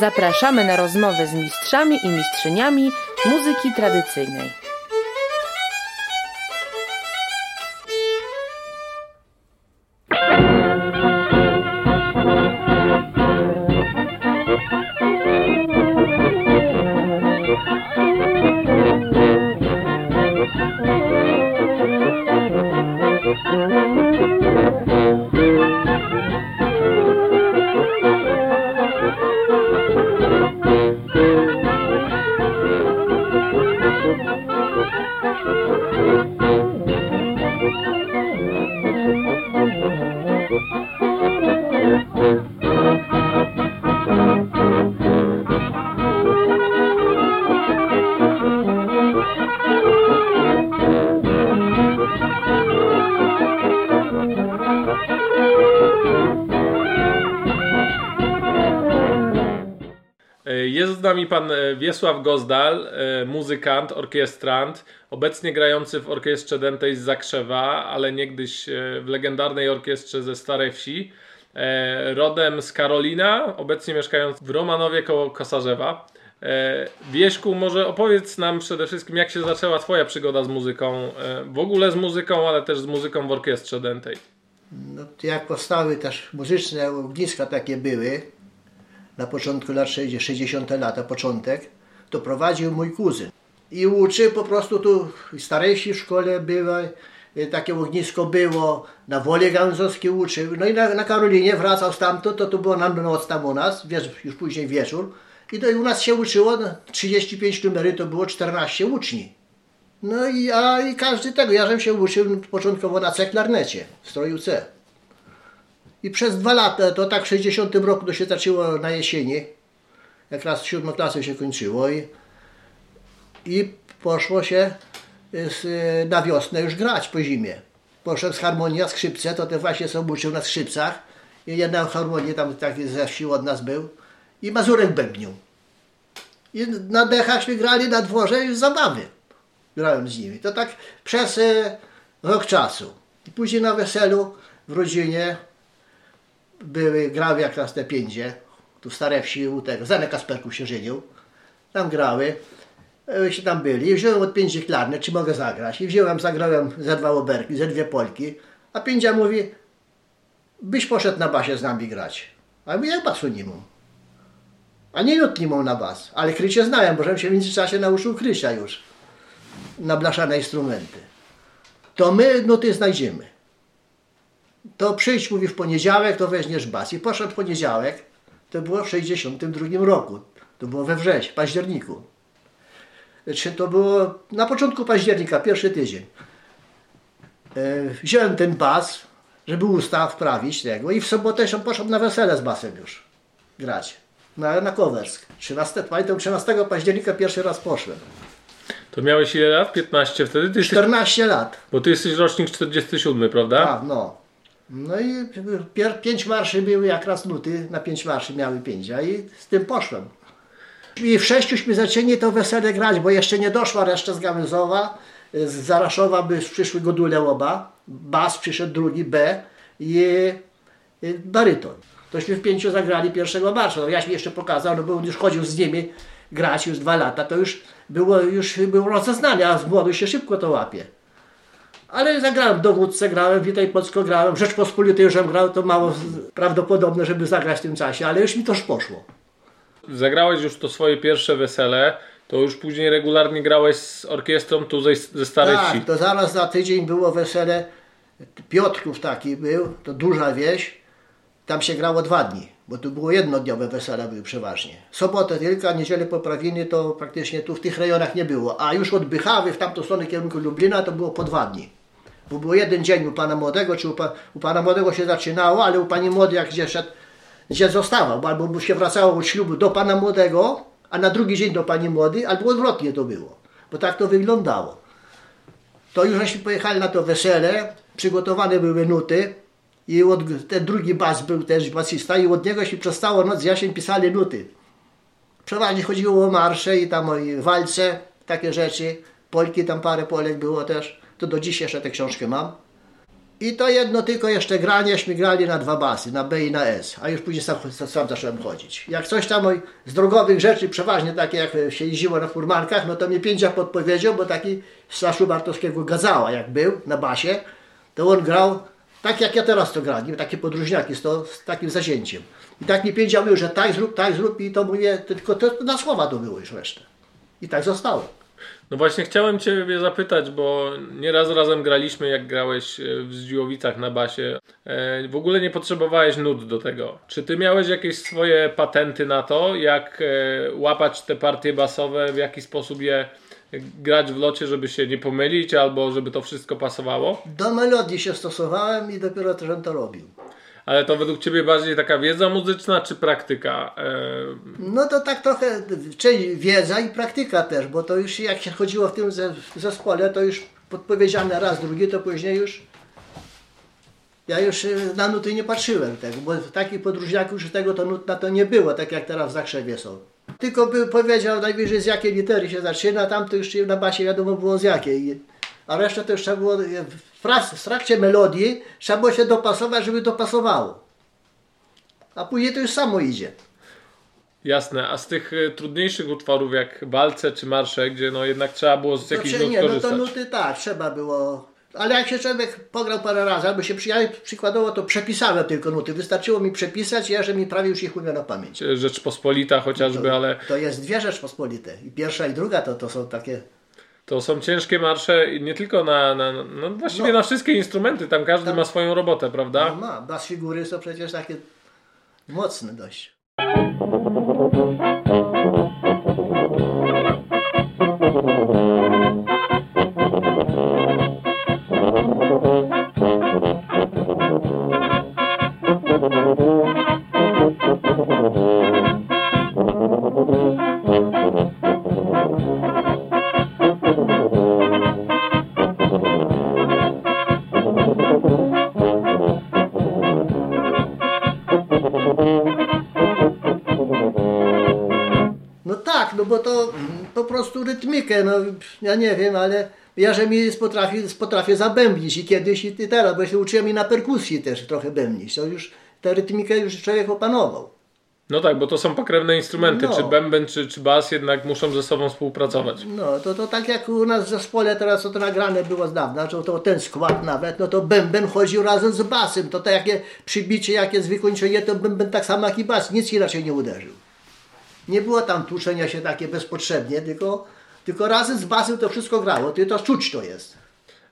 Zapraszamy na rozmowę z mistrzami i mistrzyniami muzyki tradycyjnej. Jest z nami pan e, Wiesław Gozdal, e, muzykant, orkiestrant, obecnie grający w orkiestrze Dentej z Zakrzewa, ale niegdyś e, w legendarnej orkiestrze ze Starej Wsi. Rodem z Karolina, obecnie mieszkając w Romanowie koło Kosarzewa. Wieśku, może opowiedz nam przede wszystkim, jak się zaczęła Twoja przygoda z muzyką, w ogóle z muzyką, ale też z muzyką w orkiestrze Dentej. No, jak powstały też muzyczne ogniska takie były, na początku lat 60. lata, początek, to prowadził mój kuzyn. I uczy po prostu tu starejsi w szkole były, takie ognisko było, na Woli Gałęzowskiej uczył, no i na, na Karolinie wracał stamtąd, to to było na noc tam u nas, wiesz, już później wieczór. I to u nas się uczyło, 35 numery to było 14 uczni. No i, a, i każdy tego, ja żem się uczył początkowo na C klarnecie, w stroju C. I przez dwa lata, to tak w 60 roku to się zaczęło na jesieni, jak raz siódmą klasę się kończyło i, i poszło się z, na wiosnę już grać po zimie. Poszedłem z harmonia, skrzypce, to te właśnie są uczył na skrzypcach. I jedna harmonia tam taki ze wsi od nas był. I Mazurek bębnił. I na dechachśmy grali na dworze już zabawy. Grałem z nimi. To tak przez e, rok czasu. I później na weselu w rodzinie były, grały jak raz te piędzie, tu stare wsi u tego, Zenek Kasperków się żenił, tam grały, e, się tam byli. I wziąłem od pięci klarnet, czy mogę zagrać. I wziąłem, zagrałem ze dwa oberki, ze dwie polki, a piędzia mówi, byś poszedł na basie z nami grać. A ja mówię, jak basu nie mam. A nie nut nie mam na bas, ale krycie znałem, bo żebym się w międzyczasie nauczył krycia już. Na blaszane instrumenty. To my nuty znajdziemy to przyjdź, mówi, w poniedziałek, to weźmiesz bas. I poszedł w poniedziałek, to było w 62 roku. To było we wrześniu, październiku. Czy to było na początku października, pierwszy tydzień. E, wziąłem ten bas, żeby usta wprawić tego i w sobotę się poszedł na wesele z basem już grać. Na, na Kowersk. 13, pamiętam, 13 października pierwszy raz poszłem. To miałeś ile lat? 15 wtedy? Ty 14 jesteś... lat. Bo ty jesteś rocznik 47, prawda? Tak, no. No i pier, pięć marszy były jak raz nuty, na pięć marszy miały pięć, a i z tym poszłem. I w sześciuśmy zaczęli to wesele grać, bo jeszcze nie doszła reszta z Gałęzowa, z Zaraszowa by przyszły godule oba, bas przyszedł drugi, B i, i baryton. Tośmy w pięciu zagrali pierwszego marszu. No, jaś mi jeszcze pokazał, no bo już chodził z nimi grać już dwa lata, to już było, już było rozeznanie, a z młodu się szybko to łapie. Ale zagrałem dowódcę, grałem, Witaj Polsko grałem, Rzeczpospolitej już grał, to mało prawdopodobne, żeby zagrać w tym czasie, ale już mi toż poszło. Zagrałeś już to swoje pierwsze wesele, to już później regularnie grałeś z orkiestrą tu ze, ze Starej tak, Wsi. to zaraz za tydzień było wesele Piotrków taki był, to duża wieś, tam się grało dwa dni, bo tu było jednodniowe wesela były przeważnie. Sobotę tylko, niedzielę poprawiny to praktycznie tu w tych rejonach nie było, a już od Bychawy w tamtą stronę kierunku Lublina to było po dwa dni. Bo było jeden dzień u pana młodego, czy u, pa, u pana młodego się zaczynało, ale u pani młodej jak gdzie szedł, gdzie zostawał, albo się wracało od ślubu do pana młodego, a na drugi dzień do pani młodej, albo odwrotnie to było. Bo tak to wyglądało. To już żeśmy pojechali na to wesele, przygotowane były nuty i od, ten drugi bas był też basista i od niego się przestało noc jaśń pisali nuty. Przeważnie chodziło o marsze i tam o walce, takie rzeczy. Polki tam parę Polek było też to do dziś jeszcze tę książkę mam. I to jedno tylko jeszcze graniaśmy grali na dwa basy, na B i na S, a już później sam, sam zacząłem chodzić. Jak coś tam z drogowych rzeczy, przeważnie takie jak się jeździło na furmankach, no to mnie pięcia podpowiedział, bo taki Staszu Bartowskiego Gadzała jak był na basie, to on grał tak jak ja teraz to gram, takie podróżniaki z, to, z takim zacięciem. I tak mi pięć mówił, że tak zrób, tak zrób i to mówię, tylko to na słowa to było już resztę. I tak zostało. No właśnie chciałem Ciebie zapytać, bo nieraz razem graliśmy, jak grałeś e, w Zdziłowicach na basie. E, w ogóle nie potrzebowałeś nut do tego. Czy Ty miałeś jakieś swoje patenty na to, jak e, łapać te partie basowe, w jaki sposób je grać w locie, żeby się nie pomylić, albo żeby to wszystko pasowało? Do melodii się stosowałem i dopiero też to robił. Ale to według Ciebie bardziej taka wiedza muzyczna czy praktyka? No to tak trochę, czyli wiedza i praktyka też, bo to już jak się chodziło w tym zespole, to już podpowiedziane raz, drugi, to później już ja już y, na nuty nie patrzyłem tego, bo takich podróżniaków już tego to na to nie było, tak jak teraz w Zakrzewie są. Tylko by powiedział najwyżej z jakiej litery się zaczyna, tam to już na basie wiadomo było z jakiej. A resztę to już trzeba było w trakcie melodii trzeba było się dopasować, żeby to pasowało. A później to już samo idzie. Jasne, a z tych y, trudniejszych utworów jak walce czy marsze, gdzie no jednak trzeba było z jakichś nut nie, korzystać. No to nuty tak, trzeba było. Ale jak się człowiek pograł parę razy, albo się przyjechał, przykładowo, to przepisałem tylko nuty. Wystarczyło mi przepisać, ja że mi prawie już ich umiem na pamięć. Rzeczpospolita chociażby, to, ale... To jest dwie Rzeczpospolite. I pierwsza i druga to, to są takie to są ciężkie marsze nie tylko na, na no właściwie no. na wszystkie instrumenty, tam każdy tam, ma swoją robotę, prawda? No ma, bas figury są przecież takie mocne dość. Rytmikę, no ja nie wiem, ale ja, że mi potrafię, potrafię zabębnić i kiedyś i teraz, bo się uczyłem i na perkusji też trochę bębnić, to już tę rytmikę już człowiek opanował. No tak, bo to są pokrewne instrumenty, no. czy bęben, czy, czy bas jednak muszą ze sobą współpracować. No, to, to tak jak u nas w zespole teraz to nagrane było z dawna, to, to ten skład nawet, no to bęben chodził razem z basem, to, to jakie przybicie, jakie wykończenie, to bęben tak samo jak i bas, nic inaczej nie uderzył. Nie było tam tłuczenia się takie bezpotrzebnie, tylko, tylko razem z basem to wszystko grało. Ty to czuć to jest.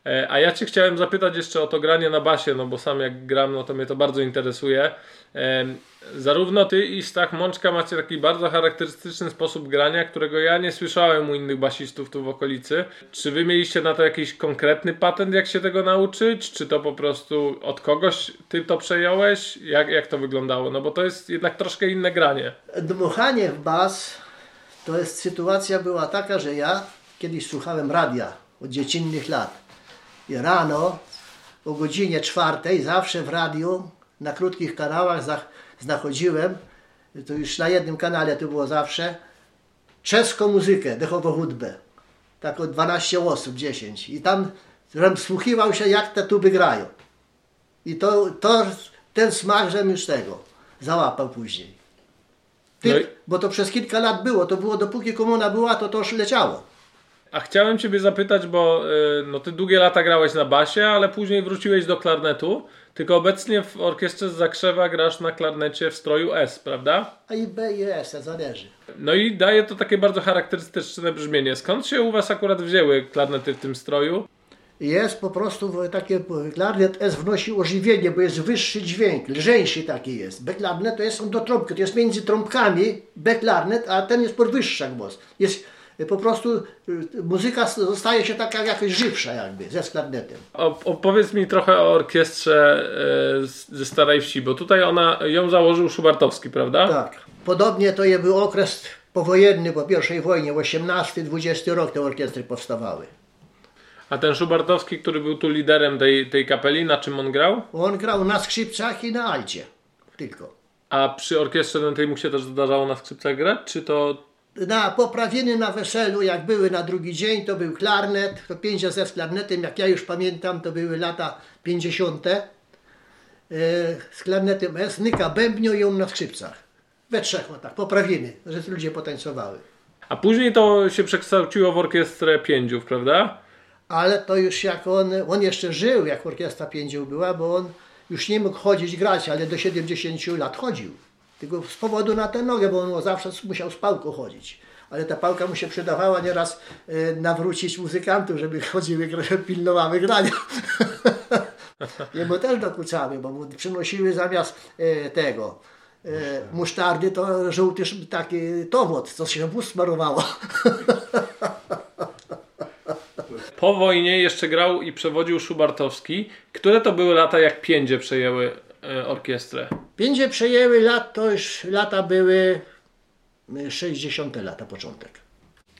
E, a ja Cię chciałem zapytać jeszcze o to granie na basie, no bo sam jak gram, no to mnie to bardzo interesuje. Zarówno Ty i Stach Mączka macie taki bardzo charakterystyczny sposób grania, którego ja nie słyszałem u innych basistów tu w okolicy. Czy Wy mieliście na to jakiś konkretny patent, jak się tego nauczyć? Czy to po prostu od kogoś Ty to przejąłeś? Jak, jak to wyglądało? No bo to jest jednak troszkę inne granie. Dmuchanie w bas to jest sytuacja była taka, że ja kiedyś słuchałem radia od dziecinnych lat i rano o godzinie czwartej zawsze w radiu na krótkich kanałach znachodziłem, to już na jednym kanale to było zawsze, czeską muzykę, dechową hudbę. Tak o 12 osób, 10. I tam wsłuchiwał się, jak te tuby grają. I to, to ten smak, żem już tego załapał później. No. Bo to przez kilka lat było, to było dopóki komuna była, to to już leciało. A chciałem Ciebie zapytać, bo y, no, Ty długie lata grałeś na basie, ale później wróciłeś do klarnetu. Tylko obecnie w orkiestrze z Zakrzewa grasz na klarnecie w stroju S, prawda? A i B i S, zależy. No i daje to takie bardzo charakterystyczne brzmienie. Skąd się u Was akurat wzięły klarnety w tym stroju? Jest po prostu takie, klarnet S wnosi ożywienie, bo jest wyższy dźwięk, lżejszy taki jest. B-klarnet to jest do trąbki, to jest między trąbkami B-klarnet, a ten jest podwyższa głos. Jest po prostu y, muzyka zostaje się taka jakoś żywsza jakby, ze sklarnetem. Opowiedz mi trochę o orkiestrze e, ze Starej Wsi, bo tutaj ona, ją założył Szubartowski, prawda? Tak. Podobnie to był okres powojenny, po pierwszej wojnie, 18-20 rok te orkiestry powstawały. A ten Szubartowski, który był tu liderem tej, tej kapeli, na czym on grał? On grał na skrzypcach i na alcie. Tylko. A przy orkiestrze tej mu się też zdarzało na skrzypcach grać, czy to na poprawiny na weselu, jak były na drugi dzień, to był klarnet, to pięć z klarnetem, jak ja już pamiętam, to były lata 50. E, z klarnetem S, Nyka bębnio i on na skrzypcach. We trzech, o tak, poprawiny, że ludzie potańcowały. A później to się przekształciło w orkiestrę pięciów, prawda? Ale to już jak on, on jeszcze żył, jak orkiestra pięciu była, bo on już nie mógł chodzić, grać, ale do 70 lat chodził. Tylko z powodu na tę nogę, bo on zawsze musiał z pałką chodzić. Ale ta pałka mu się przydawała nieraz e, nawrócić muzykantów, żeby chodziły, pilnowały grania. Jemu też dokuczały, bo mu przynosiły zamiast e, tego e, musztardy, to żółty taki towód, co się ust smarowało. Po wojnie jeszcze grał i przewodził Szubartowski. Które to były lata, jak piędzie przejęły e, orkiestrę? Piędzie przejęły lat, to już lata były y, 60 lata, początek.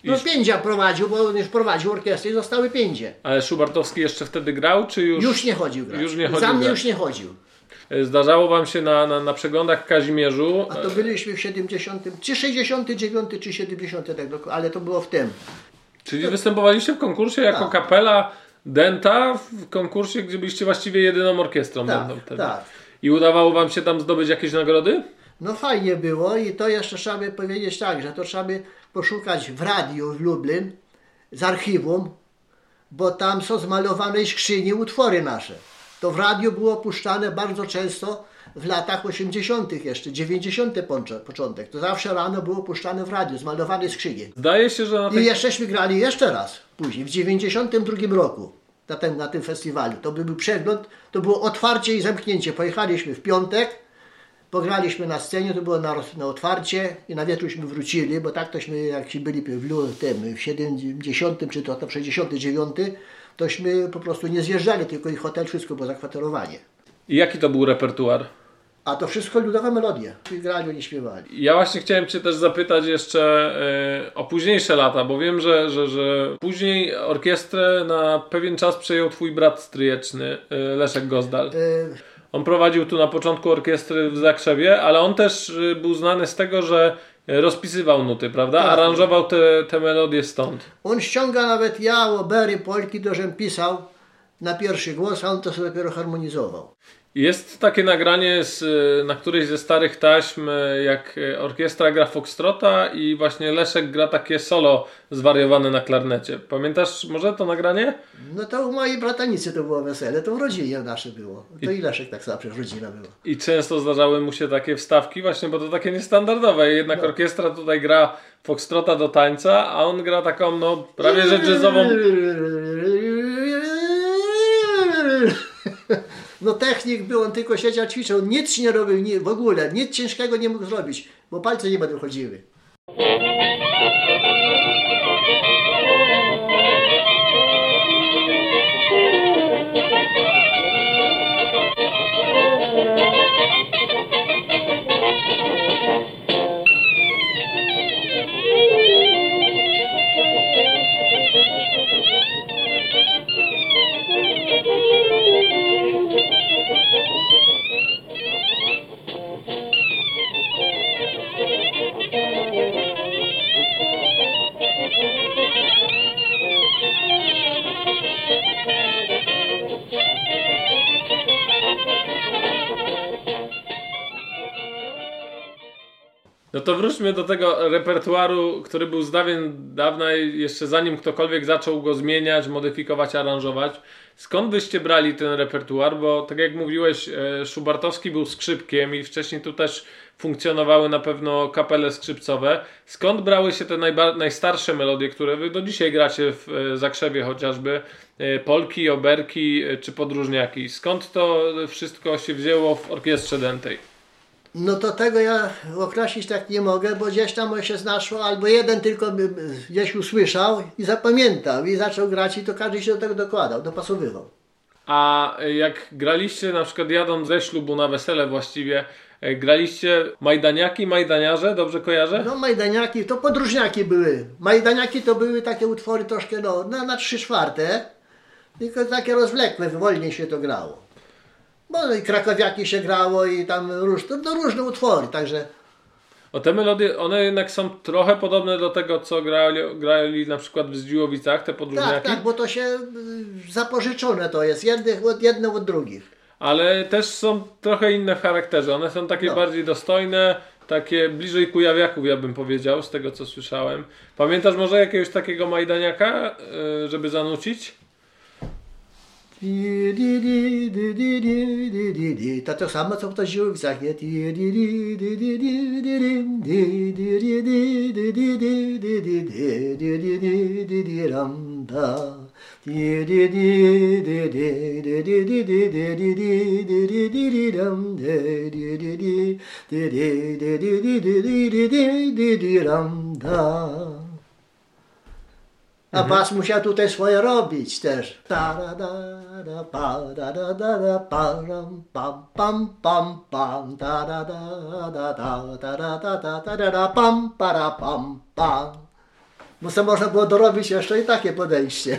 No Iż- piędzia prowadził, bo on już prowadził orkiestrę i zostały piędzie. Ale Szubartowski jeszcze wtedy grał, czy już? Już nie chodził grać. Już nie Za chodził mnie grać. już nie chodził. E, Zdarzało wam się na, na, na przeglądach w Kazimierzu. A to byliśmy w 70, czy 69, czy 70, tak, ale to było w tym. Czyli występowaliście w konkursie jako Tak. kapela Denta w konkursie, gdzie byliście właściwie jedyną orkiestrą Tak, wtedy. tak. I udawało wam się tam zdobyć jakieś nagrody? No fajnie było i to jeszcze trzeba by powiedzieć tak, że to trzeba by poszukać w radiu w Lublin z archiwum, bo tam są zmalowane skrzyni utwory nasze. To w radiu było puszczane bardzo często w latach 80. jeszcze, 90. ponczo- początek. To zawsze rano było puszczane w radiu, zmalowane w skrzyni. Zdaje się, że na I tej... jeszcześmy grali jeszcze raz później, w 92 roku na tym, na tym festiwalu. To by był przegląd, to było otwarcie i zamknięcie. Pojechaliśmy w piątek, pograliśmy na scenie, to było na, na otwarcie i na wieczórśmy wrócili, bo tak tośmy jak się byli w, tym, w 70 czy to, w 69, tośmy po prostu nie zjeżdżali, tylko i hotel, wszystko było zakwaterowanie. I jaki to był repertuar? A to wszystko ludowe melodie. I grali, oni śpiewali. Ja właśnie chciałem Cię też zapytać jeszcze e, o późniejsze lata, bo wiem, że, że, że później orkiestrę na pewien czas przejął Twój brat stryjeczny, e, Leszek Gozdal. E, On prowadził tu na początku orkiestry w Zakrzewie, ale on też był znany z tego, że rozpisywał nuty, prawda? Tak. Aranżował te, te melodie stąd. On ściąga nawet ja, obery, polki, to żem pisał na pierwszy głos, a on to sobie dopiero harmonizował. Jest takie nagranie z, na którejś ze starych taśm, jak orkiestra gra foxtrota i właśnie Leszek gra takie solo zwariowane na klarnecie. Pamiętasz może to nagranie? No to u mojej bratanicy to było wesele, to w rodzinie nasze było. To i Leszek tak zawsze rodzina była. I często zdarzały mu się takie wstawki, właśnie, bo to takie niestandardowe. Jednak orkiestra tutaj gra foxtrota do tańca, a on gra taką, no, prawie że jazzową. No technik był, on tylko siedział, ćwiczył, nic nie robił nie, w ogóle, nic ciężkiego nie mógł zrobić, bo palce nie będą chodziły. Thank you. To wróćmy do tego repertuaru, który był z dawien dawna, jeszcze zanim ktokolwiek zaczął go zmieniać, modyfikować, aranżować. Skąd byście brali ten repertuar? Bo tak jak mówiłeś, e, Szubartowski był skrzypkiem i wcześniej tu też funkcjonowały na pewno kapele skrzypcowe. Skąd brały się te najstarsze melodie, które wy do dzisiaj gracie w e, Zakrzewie chociażby? E, Polki, oberki czy podróżniaki? Skąd to wszystko się wzięło w orkiestrze dętej? No to tego ja określić tak nie mogę, bo gdzieś tam się znaszło, albo jeden tylko gdzieś usłyszał i zapamiętał i zaczął grać i to każdy się do tego dokładał, dopasowywał. A jak graliście na przykład jadąc ze ślubu na wesele właściwie, e, graliście majdaniaki, majdaniarze, dobrze kojarzę? No majdaniaki, to podróżniaki były. Majdaniaki to były takie utwory troszkę no, na, na trzy czwarte, tylko takie rozwlekłe, wolniej się to grało. Bo i krakowiaki się grało i tam róż, to, to różne utwory, także O te melodie, one jednak są trochę podobne do tego, co grali, grali na przykład w Zdziłowicach, te Tak, podróżniaki, tak, bo to się y, zapożyczone to jest, jednych od, jedno od drugich. ale też są trochę inne w charakterze. One są takie No. bardziej dostojne, takie bliżej kujawiaków, ja bym powiedział, z tego co słyszałem. Pamiętasz może jakiegoś takiego Majdaniaka, y, żeby zanucić? Tatsächlich haben wir es auf der Schule A mhm. pas musiał tutaj swoje robić też. Bo to można było dorobić jeszcze i takie podejście.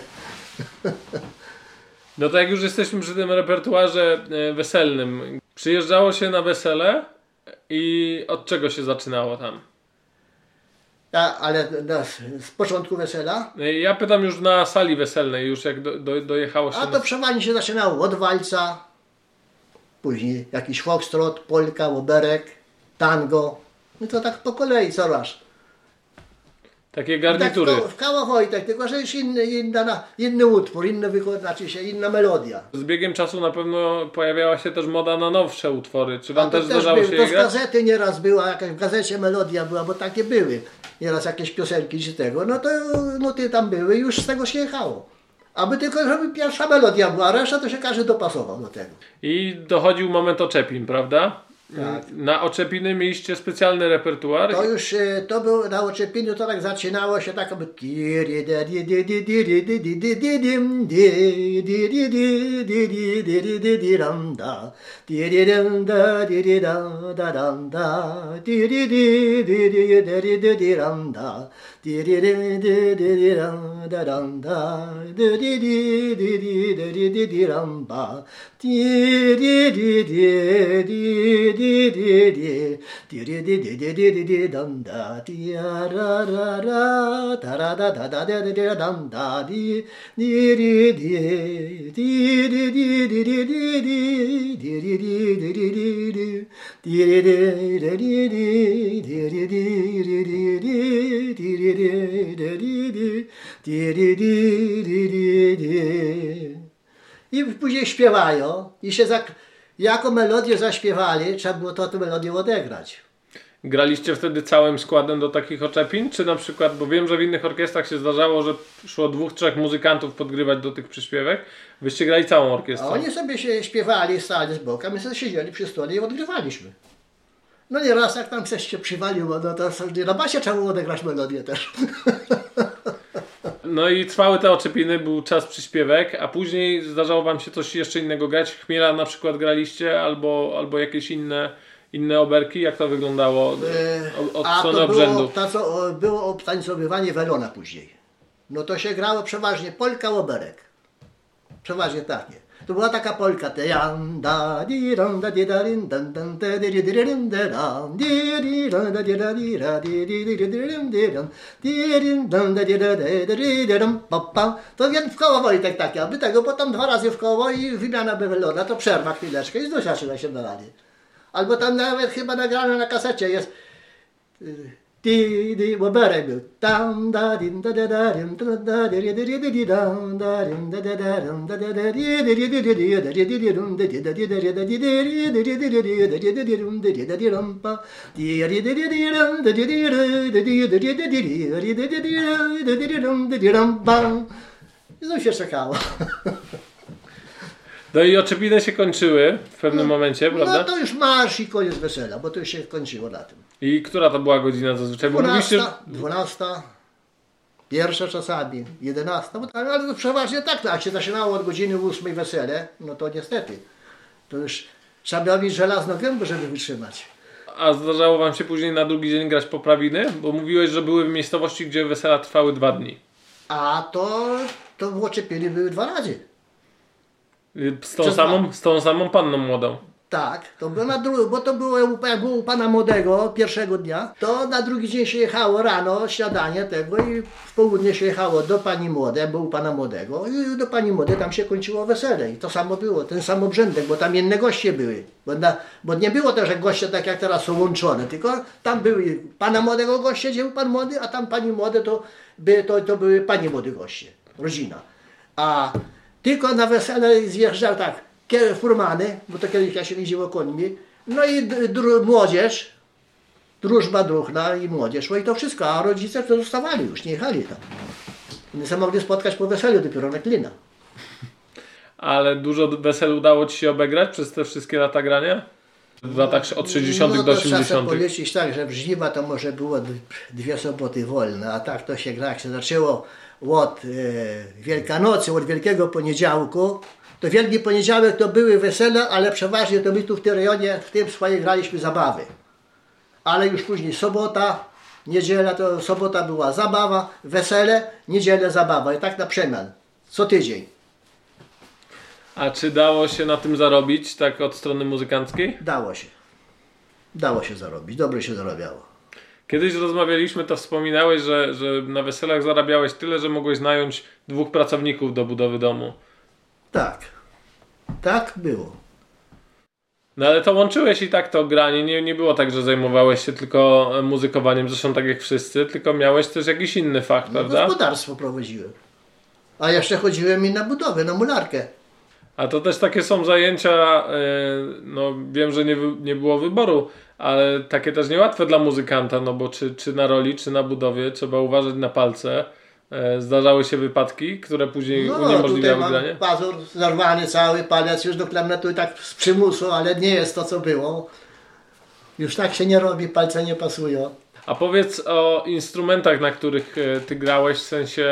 No to jak już jesteśmy przy tym repertuarze e, weselnym, przyjeżdżało się na wesele i od czego się zaczynało tam? A, ale na, z początku wesela, Ja pytam już na sali weselnej, już jak do, do, dojechało się a to przeważnie się zaczynało od walca, później jakiś foxtrot, polka, łoberek, tango. No to tak po kolei coraz. Takie Tak, garnitury. w, ko- w Koło Wojtek, tylko że już inny, inna, inny utwór, inny wykład, znaczy się inna melodia. Z biegiem czasu na pewno pojawiała się też moda na nowsze utwory. Czy wam też zdarzało był, się to z gazety nieraz była, jakaś w gazecie melodia była, bo takie były. Nieraz jakieś piosenki czy tego. No to no ty tam były i już z tego się jechało. Aby tylko, żeby pierwsza melodia była, a reszta to się każdy dopasował do tego. I dochodził moment oczepin, prawda? Tak. Na oczepiny mieliście specjalny repertuar. To już, e, to był na oczepieniu, to tak zaczynało się tak, Di I później śpiewają i się zak... jako melodię zaśpiewali, trzeba było to tę melodię odegrać. Graliście wtedy całym składem do takich oczepin? Czy na przykład, bo wiem, że w innych orkiestrach się zdarzało, że szło dwóch, trzech muzykantów podgrywać do tych przyśpiewek. Wyście grali całą A orkiestrą. oni sobie się śpiewali, stali z boku, a my sobie siedzieli przy stole i odgrywaliśmy. No nieraz jak tam coś się przywaliło, no to na basie trzeba było odegrać melodię też. No i trwały te oczepiny, był czas przyśpiewek, a później zdarzało wam się coś jeszcze innego grać? Chmiela na przykład graliście, albo, albo jakieś inne, inne oberki? Jak to wyglądało od, od A strony to było, obrzędu? to, co, o, było obtańcowywanie welona później. No to się grało przeważnie polka, łoberek. Przeważnie takie. To była taka polka. To więc w koło Wojtek takie, aby tego, bo tam dwa razy w koło i wymiana bewelona, to przerwa chwileczkę i znów się na rady. Albo tam nawet chyba nagrane na kasecie jest y, Dee dee what about I do? Down da din da da da din da da da da da da down da din da da da dum da da da dee dee dee dee dee da dee dee dum da dee da dee da dee da dee dee dee dee dee dee da dee dee dum da dee da dee dum pa dee dee dee dee dee dum da dee dee da dee da dee da dee dee dee dee dee dee dum da dee dum bang. Znów się czekało. No i oczepiny się kończyły w pewnym momencie, No prawda? to już marsz i koniec wesela, bo to już się kończyło na tym. I która to była godzina zazwyczaj? Bo mówiliście, 12, 12, pierwsza czasami, 11, bo, ale ale to przeważnie tak, no, jak się zaczynało od godziny 8 wesele, no to niestety, to już trzeba mieć żelazną gębę, żeby wytrzymać. a zdarzało wam się później na drugi dzień grać poprawiny? Bo mówiłeś, że były w miejscowości, gdzie wesela trwały dwa dni. A to, to w były dwa razy. Z tą, Przez samą, z tą samą panną młodą. Tak, to było na dru- bo to było jak było u pana młodego pierwszego dnia, to na drugi dzień się jechało rano, śniadanie tego i w południe się jechało do pani młodej, bo u pana młodego i do pani młodej tam się kończyło wesele i to samo było, ten sam obrzędek, bo tam inne goście były, bo, na, bo nie było też, że goście tak jak teraz są łączone, tylko tam były pana młodego goście, gdzie był pan młody, a tam pani młode to, by, to, to były pani młody goście, rodzina. A tylko na wesele zjeżdżał tak, furmany, bo to kiedyś ja się jeździło końmi, no i młodzież, drużba druhna i młodzież, no i to wszystko, a rodzice to zostawali już, nie jechali tam. Nie się mogli spotkać po weselu dopiero na klina. Ale dużo wesel udało Ci się obegrać przez te wszystkie lata grania? W latach od 60. no do to trzeba 80. policzyć tak, że w żniwa to może było dwie soboty wolne, a tak to się gra, jak się zaczęło od e, Wielkanocy, od Wielkiego Poniedziałku, to Wielki Poniedziałek to były wesele, ale przeważnie to my tu w tym rejonie, w tym swoje graliśmy zabawy. Ale już później sobota, niedziela, to sobota była zabawa, wesele, niedzielę zabawa i tak na przemian, co tydzień. A czy dało się na tym zarobić, tak od strony muzykanckiej? Dało się. Dało się zarobić, dobrze się zarabiało. Kiedyś rozmawialiśmy, to wspominałeś, że, że na weselach zarabiałeś tyle, że mogłeś nająć dwóch pracowników do budowy domu. Tak. Tak było. No ale to łączyłeś i tak to granie. Nie, nie było tak, że zajmowałeś się tylko e, muzykowaniem, zresztą tak jak wszyscy, tylko miałeś też jakiś inny fach, No, prawda? gospodarstwo prowadziłem. A jeszcze chodziłem i na budowę, na mularkę. A to też takie są zajęcia, e, no wiem, że nie, nie było wyboru, ale takie też niełatwe dla muzykanta, no bo czy, czy na roli, czy na budowie trzeba uważać na palce. E, Zdarzały się wypadki, które później No, tutaj uniemożliwiały mam granie? pazur zarwany cały, palec już do klarnetu i tak z przymusu, ale nie jest to, co było. Już tak się nie robi, palce nie pasują. A powiedz o instrumentach, na których e, ty grałeś, w sensie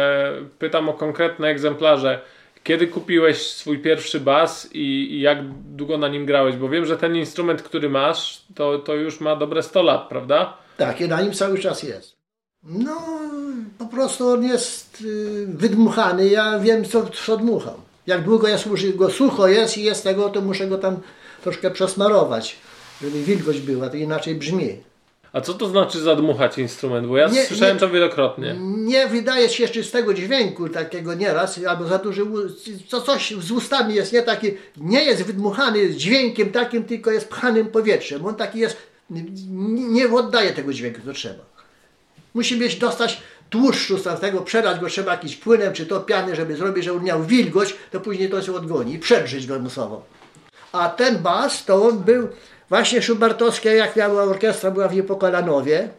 pytam o konkretne egzemplarze. Kiedy kupiłeś swój pierwszy bas i, i jak długo na nim grałeś? Bo wiem, że ten instrument, który masz, to, to już ma dobre 100 lat, prawda? Tak, i na nim cały czas jest. No, po prostu on jest y, wydmuchany, ja wiem, co, co dmucham. Jak długo ja służy, go sucho jest i jest tego, to muszę go tam troszkę przesmarować, żeby wilgoć była, to inaczej brzmi. A co to znaczy zadmuchać instrument? Bo ja Nie, słyszałem nie. to wielokrotnie. Nie wydaje się jeszcze z tego dźwięku takiego nieraz, albo za duży, co coś z ustami jest nie taki, nie jest wydmuchany dźwiękiem takim, tylko jest pchanym powietrzem. On taki jest, nie oddaje tego dźwięku, co trzeba. Musi mieć dostać tłuszczu z tego, przelać go trzeba jakimś płynem, czy to piany, żeby zrobić, żeby on miał wilgoć, to później to się odgoni i przedrzeć go musowo. A ten bas, to on był właśnie szubertowskie, jak miała orkiestra, była w Niepokolanowie.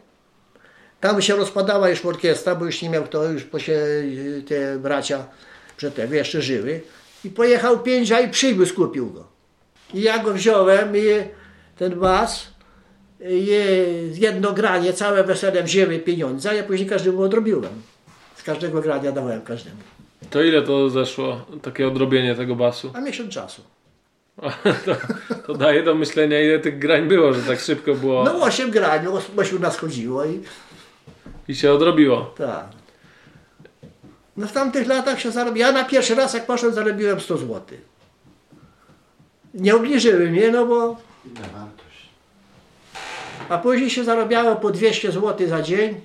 Tam się rozpadała już orkiestra, bo już nie miał kto, już po się te bracia przed tego jeszcze żyły. I pojechał pięcia i przywóz kupił go. I ja go wziąłem i ten bas, i jedno granie, całe wesele wzięły pieniądze, a ja później każdemu odrobiłem. Z każdego grania dawałem każdemu. To ile to zeszło, takie odrobienie tego basu? A miesiąc czasu. to, to daje do myślenia, ile tych grań było, że tak szybko było No osiem grań, ośmiu nas chodziło i i się odrobiło. tak. No w tamtych latach się zarobiło. Ja na pierwszy raz jak poszedłem zarobiłem 100 zł. Nie obniżyły mnie, no bo... A później się zarabiało po 200 zł za dzień.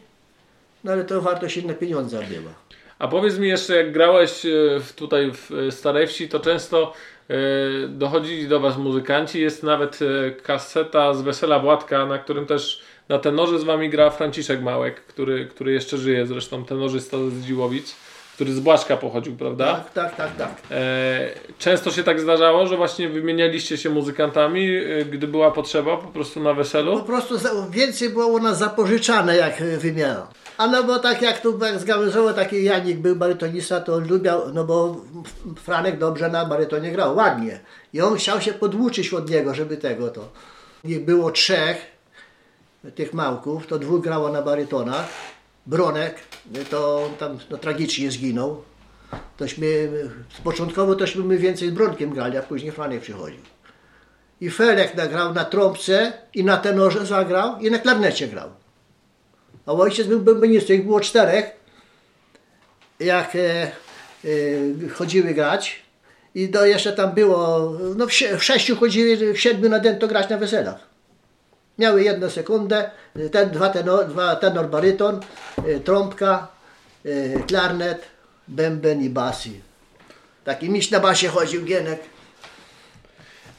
No ale to wartość inne pieniądze była. A powiedz mi jeszcze, jak grałeś e, w, tutaj w e, Starej Wsi, to często dochodzili do Was muzykanci. Jest nawet e, kaseta z Wesela Władka, na którym też na tenorze z Wami gra Franciszek Małek, który, który jeszcze żyje zresztą, tenorzysta z Dziłowic, który z Błaszka pochodził, prawda? Tak, tak, tak, tak. E, często się tak zdarzało, że właśnie wymienialiście się muzykantami, e, gdy była potrzeba po prostu na Po weselu. prostu za- więcej było u nas zapożyczane jak wymiana. A no bo tak jak tu jak zgałęzowo taki Janik był barytonista, to on lubiał, no bo Franek dobrze na barytonie grał, ładnie. I on chciał się podwłóczyć od niego, żeby tego to. Ich było trzech tych małków, to dwóch grało na barytonach. Bronek, to on tam no, tragicznie zginął. Tośmy, początkowo tośmy my więcej z Bronkiem grali, a później Franek przychodził. I Felek nagrał na trąbce i na tenorze zagrał i na klarnecie grał. A ojciec był bębenistą, ich było czterech. Jak e, e, chodziły grać I do, jeszcze tam było, no w, sie- w sześciu chodzili, w siedmiu na dento grać na weselach. Miały jedną sekundę, ten, dwa, tenor, dwa tenor baryton, y, trąbka, y, klarnet, bęben i basi. Taki miś na basie chodził, Gienek,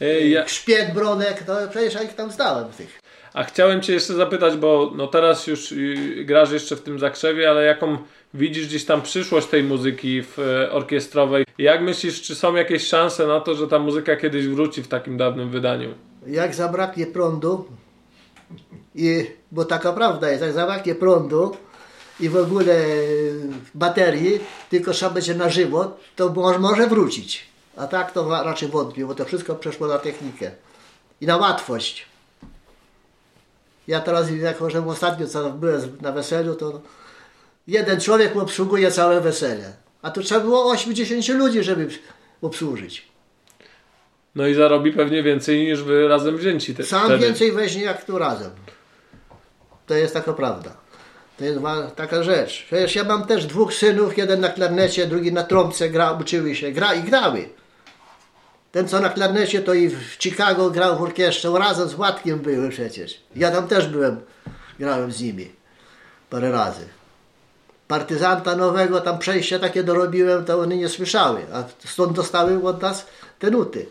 E, Ja, szpieg, bronek, to przecież ja ich tam zdałem tych. A chciałem Cię jeszcze zapytać, bo no teraz już y, grasz jeszcze w tym zakrzewie, ale jaką widzisz gdzieś tam przyszłość tej muzyki w, e, orkiestrowej? Jak myślisz, czy są jakieś szanse na to, że ta muzyka kiedyś wróci w takim dawnym wydaniu? Jak zabraknie prądu, i, bo taka prawda jest, jak zabraknie prądu i w ogóle baterii, tylko trzeba będzie na żywo, to może, może wrócić. A tak to raczej wątpię, bo to wszystko przeszło na technikę i na łatwość. Ja teraz, jak może ostatnio co byłem na weselu, to jeden człowiek obsługuje całe wesele. A tu trzeba było 80 ludzi, żeby obsłużyć. No i zarobi pewnie więcej niż wy razem wzięci. Te, Sam wtedy. więcej weźmie jak tu razem. To jest taka prawda. To jest taka rzecz. Przecież ja mam też dwóch synów, jeden na klarnecie, drugi na trąbce gra, uczyły się, gra i grały. Ten co na klarnecie to i w Chicago grał w orkiestrze, razem z Władkiem były przecież. Ja tam też byłem, grałem z nimi parę razy. Partyzanta nowego, tam przejścia takie dorobiłem, to one nie słyszały, a stąd dostały od nas te nuty.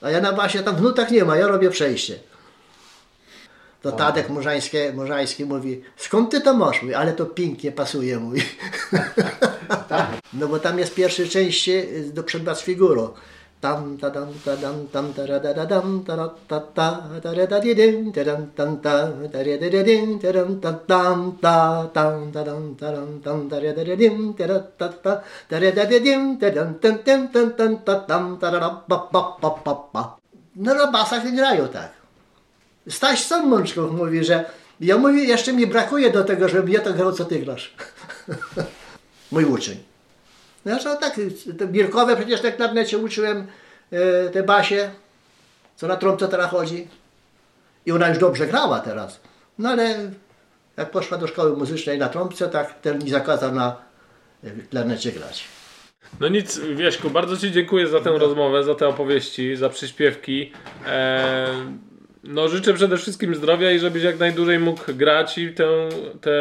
A ja na basie tam w nutach nie ma, ja robię przejście. To Tadek Murzański, Murzański mówi, skąd ty to masz? Mówi, ale to pięknie pasuje, mówi. No bo tam jest pierwsze części do przedbas figuro. Tam, ta, dam, ta, dam, tam, ta, ra, da, da, dam, ta, ra, ta, ta, ta, ra, da, di, dym, ta, dam, tam, ta, ta, ra, da, da, dym, ta, dam, ta, tam, ta, tam, ta, dam, ta, dam, tam, ta, ra, da, da, dym, ta, ra, ta, ta, ta, ra, da, da, dym, ta, dam, tam, tam, tam, tam, ta, tam, ta, ra, pa, pa, pa, pa, pa. No na basach nie grają tak. Staś sam Mączkow mówi, że ja mówię, jeszcze mi brakuje do tego, żebym ja to grał, co ty grasz. Mój uczeń. No ja tak, te Birkowe przecież tak na klarnecie uczyłem e, te basie, co na trąbce teraz chodzi. I ona już dobrze grała teraz. No ale jak poszła do szkoły muzycznej na trąbce, tak ten mi zakazał na e, klarnecie grać. No nic, Wieśku, bardzo Ci dziękuję za tę rozmowę, za te opowieści, za przyśpiewki. E, no życzę przede wszystkim zdrowia i żebyś jak najdłużej mógł grać i tę, te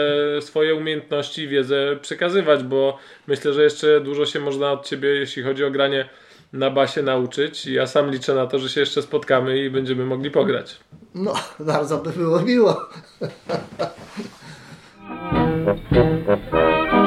swoje umiejętności wiedzę przekazywać, bo myślę, że jeszcze dużo się można od Ciebie, jeśli chodzi o granie na basie nauczyć. I Ja sam liczę na to, że się jeszcze spotkamy i będziemy mogli pograć. No, bardzo by było miło.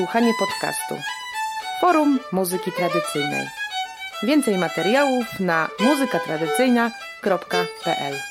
Wysłuchanie podcastu Forum Muzyki Tradycyjnej. Więcej materiałów na muzykatradycyjna.pl